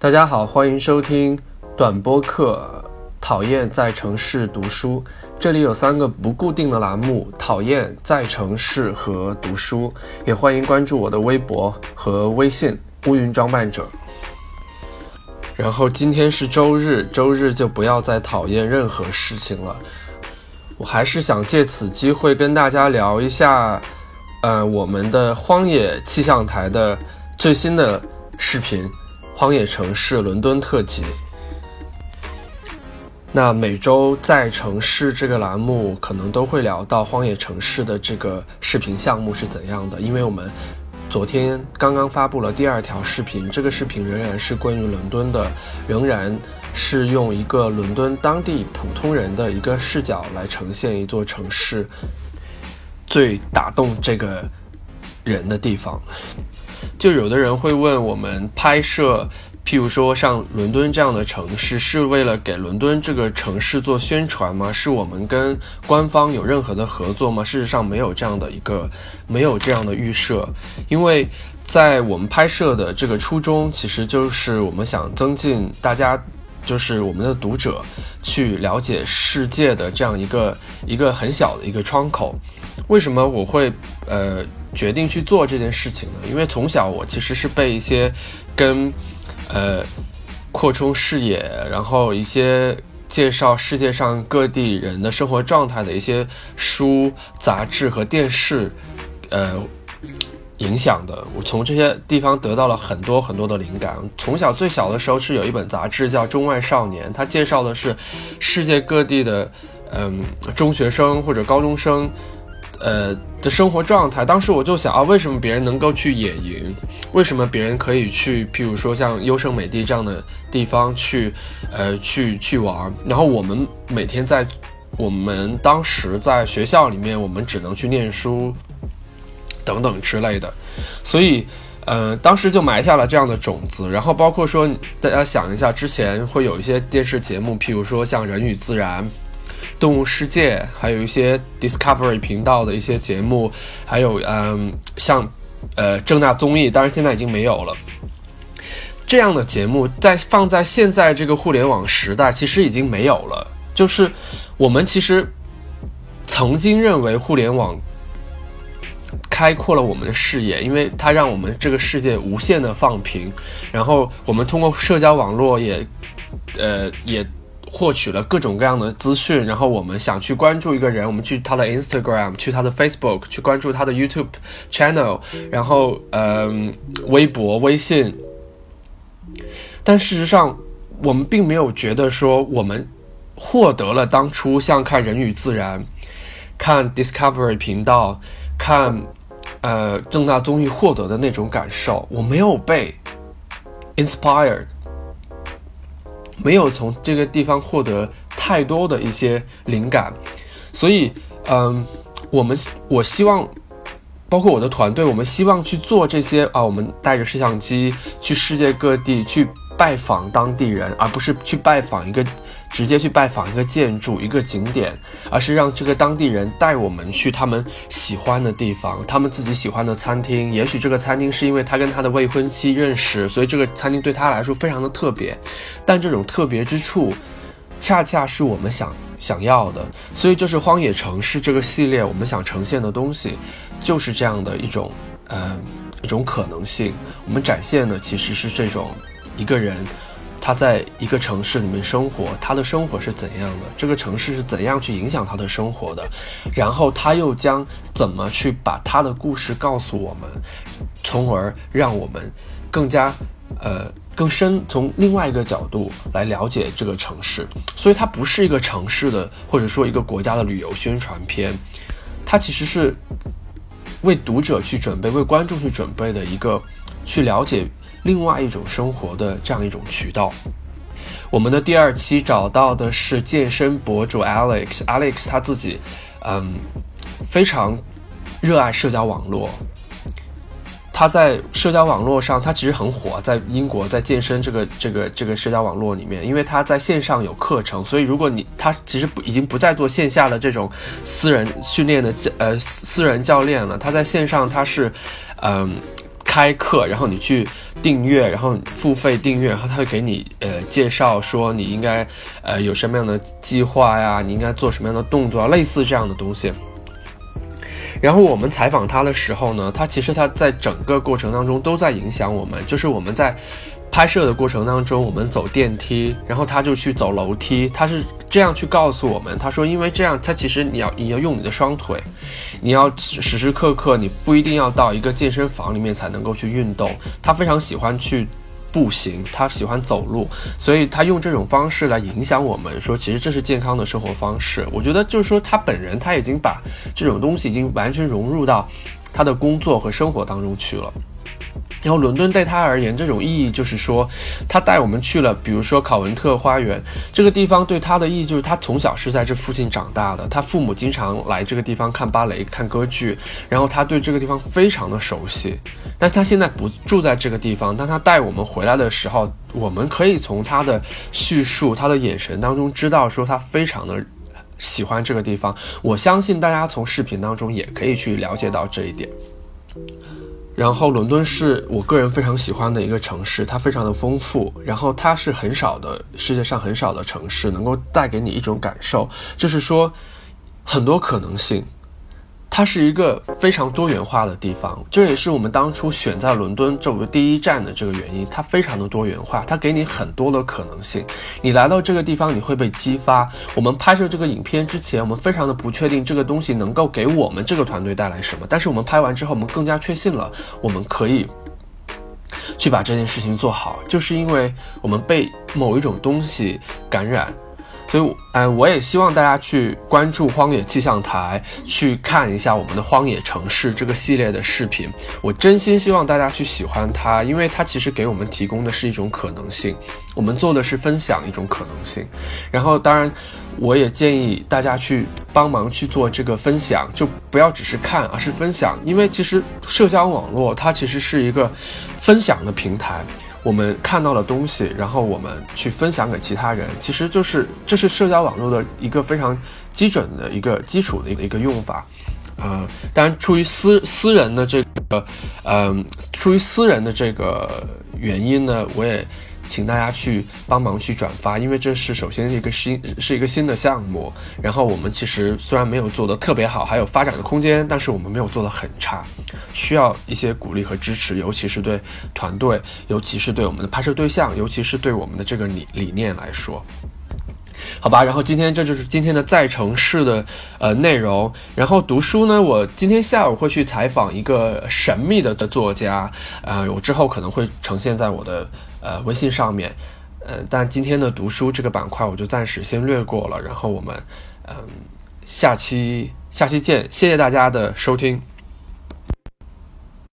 大家好，欢迎收听短播客。讨厌在城市读书，这里有三个不固定的栏目：讨厌在城市和读书。也欢迎关注我的微博和微信乌云装扮者。然后今天是周日，周日就不要再讨厌任何事情了。我还是想借此机会跟大家聊一下，呃，我们的荒野气象台的最新的视频《荒野城市伦敦特辑》。那每周在城市这个栏目可能都会聊到荒野城市的这个视频项目是怎样的，因为我们昨天刚刚发布了第二条视频，这个视频仍然是关于伦敦的，仍然是用一个伦敦当地普通人的一个视角来呈现一座城市最打动这个人的地方。就有的人会问我们拍摄。譬如说，像伦敦这样的城市，是为了给伦敦这个城市做宣传吗？是我们跟官方有任何的合作吗？事实上，没有这样的一个，没有这样的预设，因为在我们拍摄的这个初衷，其实就是我们想增进大家，就是我们的读者去了解世界的这样一个一个很小的一个窗口。为什么我会呃决定去做这件事情呢？因为从小我其实是被一些跟呃，扩充视野，然后一些介绍世界上各地人的生活状态的一些书、杂志和电视，呃，影响的。我从这些地方得到了很多很多的灵感。从小最小的时候是有一本杂志叫《中外少年》，它介绍的是世界各地的嗯中学生或者高中生。呃的生活状态，当时我就想啊，为什么别人能够去野营？为什么别人可以去，譬如说像优胜美地这样的地方去，呃，去去玩？然后我们每天在我们当时在学校里面，我们只能去念书，等等之类的。所以，呃，当时就埋下了这样的种子。然后包括说，大家想一下，之前会有一些电视节目，譬如说像《人与自然》。动物世界，还有一些 Discovery 频道的一些节目，还有嗯，像呃正大综艺，当然现在已经没有了。这样的节目在放在现在这个互联网时代，其实已经没有了。就是我们其实曾经认为互联网开阔了我们的视野，因为它让我们这个世界无限的放平，然后我们通过社交网络也呃也。获取了各种各样的资讯，然后我们想去关注一个人，我们去他的 Instagram，去他的 Facebook，去关注他的 YouTube channel，然后嗯，微博、微信。但事实上，我们并没有觉得说我们获得了当初像看《人与自然》、看 Discovery 频道、看呃正大综艺获得的那种感受，我没有被 inspired。没有从这个地方获得太多的一些灵感，所以，嗯，我们我希望，包括我的团队，我们希望去做这些啊，我们带着摄像机去世界各地去拜访当地人，而不是去拜访一个。直接去拜访一个建筑、一个景点，而是让这个当地人带我们去他们喜欢的地方，他们自己喜欢的餐厅。也许这个餐厅是因为他跟他的未婚妻认识，所以这个餐厅对他来说非常的特别。但这种特别之处，恰恰是我们想想要的。所以，就是《荒野城市》这个系列我们想呈现的东西，就是这样的一种呃一种可能性。我们展现的其实是这种一个人。他在一个城市里面生活，他的生活是怎样的？这个城市是怎样去影响他的生活的？然后他又将怎么去把他的故事告诉我们，从而让我们更加呃更深从另外一个角度来了解这个城市。所以它不是一个城市的或者说一个国家的旅游宣传片，它其实是为读者去准备、为观众去准备的一个去了解。另外一种生活的这样一种渠道，我们的第二期找到的是健身博主 Alex，Alex 他自己，嗯，非常热爱社交网络。他在社交网络上，他其实很火，在英国，在健身这个这个这个社交网络里面，因为他在线上有课程，所以如果你他其实不已经不再做线下的这种私人训练的呃私人教练了，他在线上他是，嗯。开课，然后你去订阅，然后付费订阅，然后他会给你呃介绍说你应该呃有什么样的计划呀，你应该做什么样的动作，类似这样的东西。然后我们采访他的时候呢，他其实他在整个过程当中都在影响我们，就是我们在拍摄的过程当中，我们走电梯，然后他就去走楼梯，他是这样去告诉我们，他说因为这样，他其实你要你要用你的双腿，你要时时刻刻你不一定要到一个健身房里面才能够去运动，他非常喜欢去。步行，他喜欢走路，所以他用这种方式来影响我们，说其实这是健康的生活方式。我觉得就是说他本人他已经把这种东西已经完全融入到他的工作和生活当中去了。然后伦敦对他而言，这种意义就是说，他带我们去了，比如说考文特花园这个地方，对他的意义就是他从小是在这附近长大的，他父母经常来这个地方看芭蕾、看歌剧，然后他对这个地方非常的熟悉。但他现在不住在这个地方，当他带我们回来的时候，我们可以从他的叙述、他的眼神当中知道，说他非常的喜欢这个地方。我相信大家从视频当中也可以去了解到这一点。然后，伦敦是我个人非常喜欢的一个城市，它非常的丰富。然后，它是很少的世界上很少的城市能够带给你一种感受，就是说很多可能性。它是一个非常多元化的地方，这也是我们当初选在伦敦作为第一站的这个原因。它非常的多元化，它给你很多的可能性。你来到这个地方，你会被激发。我们拍摄这个影片之前，我们非常的不确定这个东西能够给我们这个团队带来什么。但是我们拍完之后，我们更加确信了，我们可以去把这件事情做好，就是因为我们被某一种东西感染。所以，嗯，我也希望大家去关注荒野气象台，去看一下我们的荒野城市这个系列的视频。我真心希望大家去喜欢它，因为它其实给我们提供的是一种可能性。我们做的是分享一种可能性。然后，当然，我也建议大家去帮忙去做这个分享，就不要只是看，而是分享。因为其实社交网络它其实是一个分享的平台。我们看到了东西，然后我们去分享给其他人，其实就是这是社交网络的一个非常基准的一个基础的一个一个用法。呃，当然出于私私人的这个，嗯，出于私人的这个原因呢，我也。请大家去帮忙去转发，因为这是首先一个新是一个新的项目。然后我们其实虽然没有做的特别好，还有发展的空间，但是我们没有做的很差，需要一些鼓励和支持，尤其是对团队，尤其是对我们的拍摄对象，尤其是对我们的这个理理念来说。好吧，然后今天这就是今天的在城市的呃内容。然后读书呢，我今天下午会去采访一个神秘的的作家，呃，我之后可能会呈现在我的呃微信上面，呃，但今天的读书这个板块我就暂时先略过了。然后我们嗯下期下期见，谢谢大家的收听。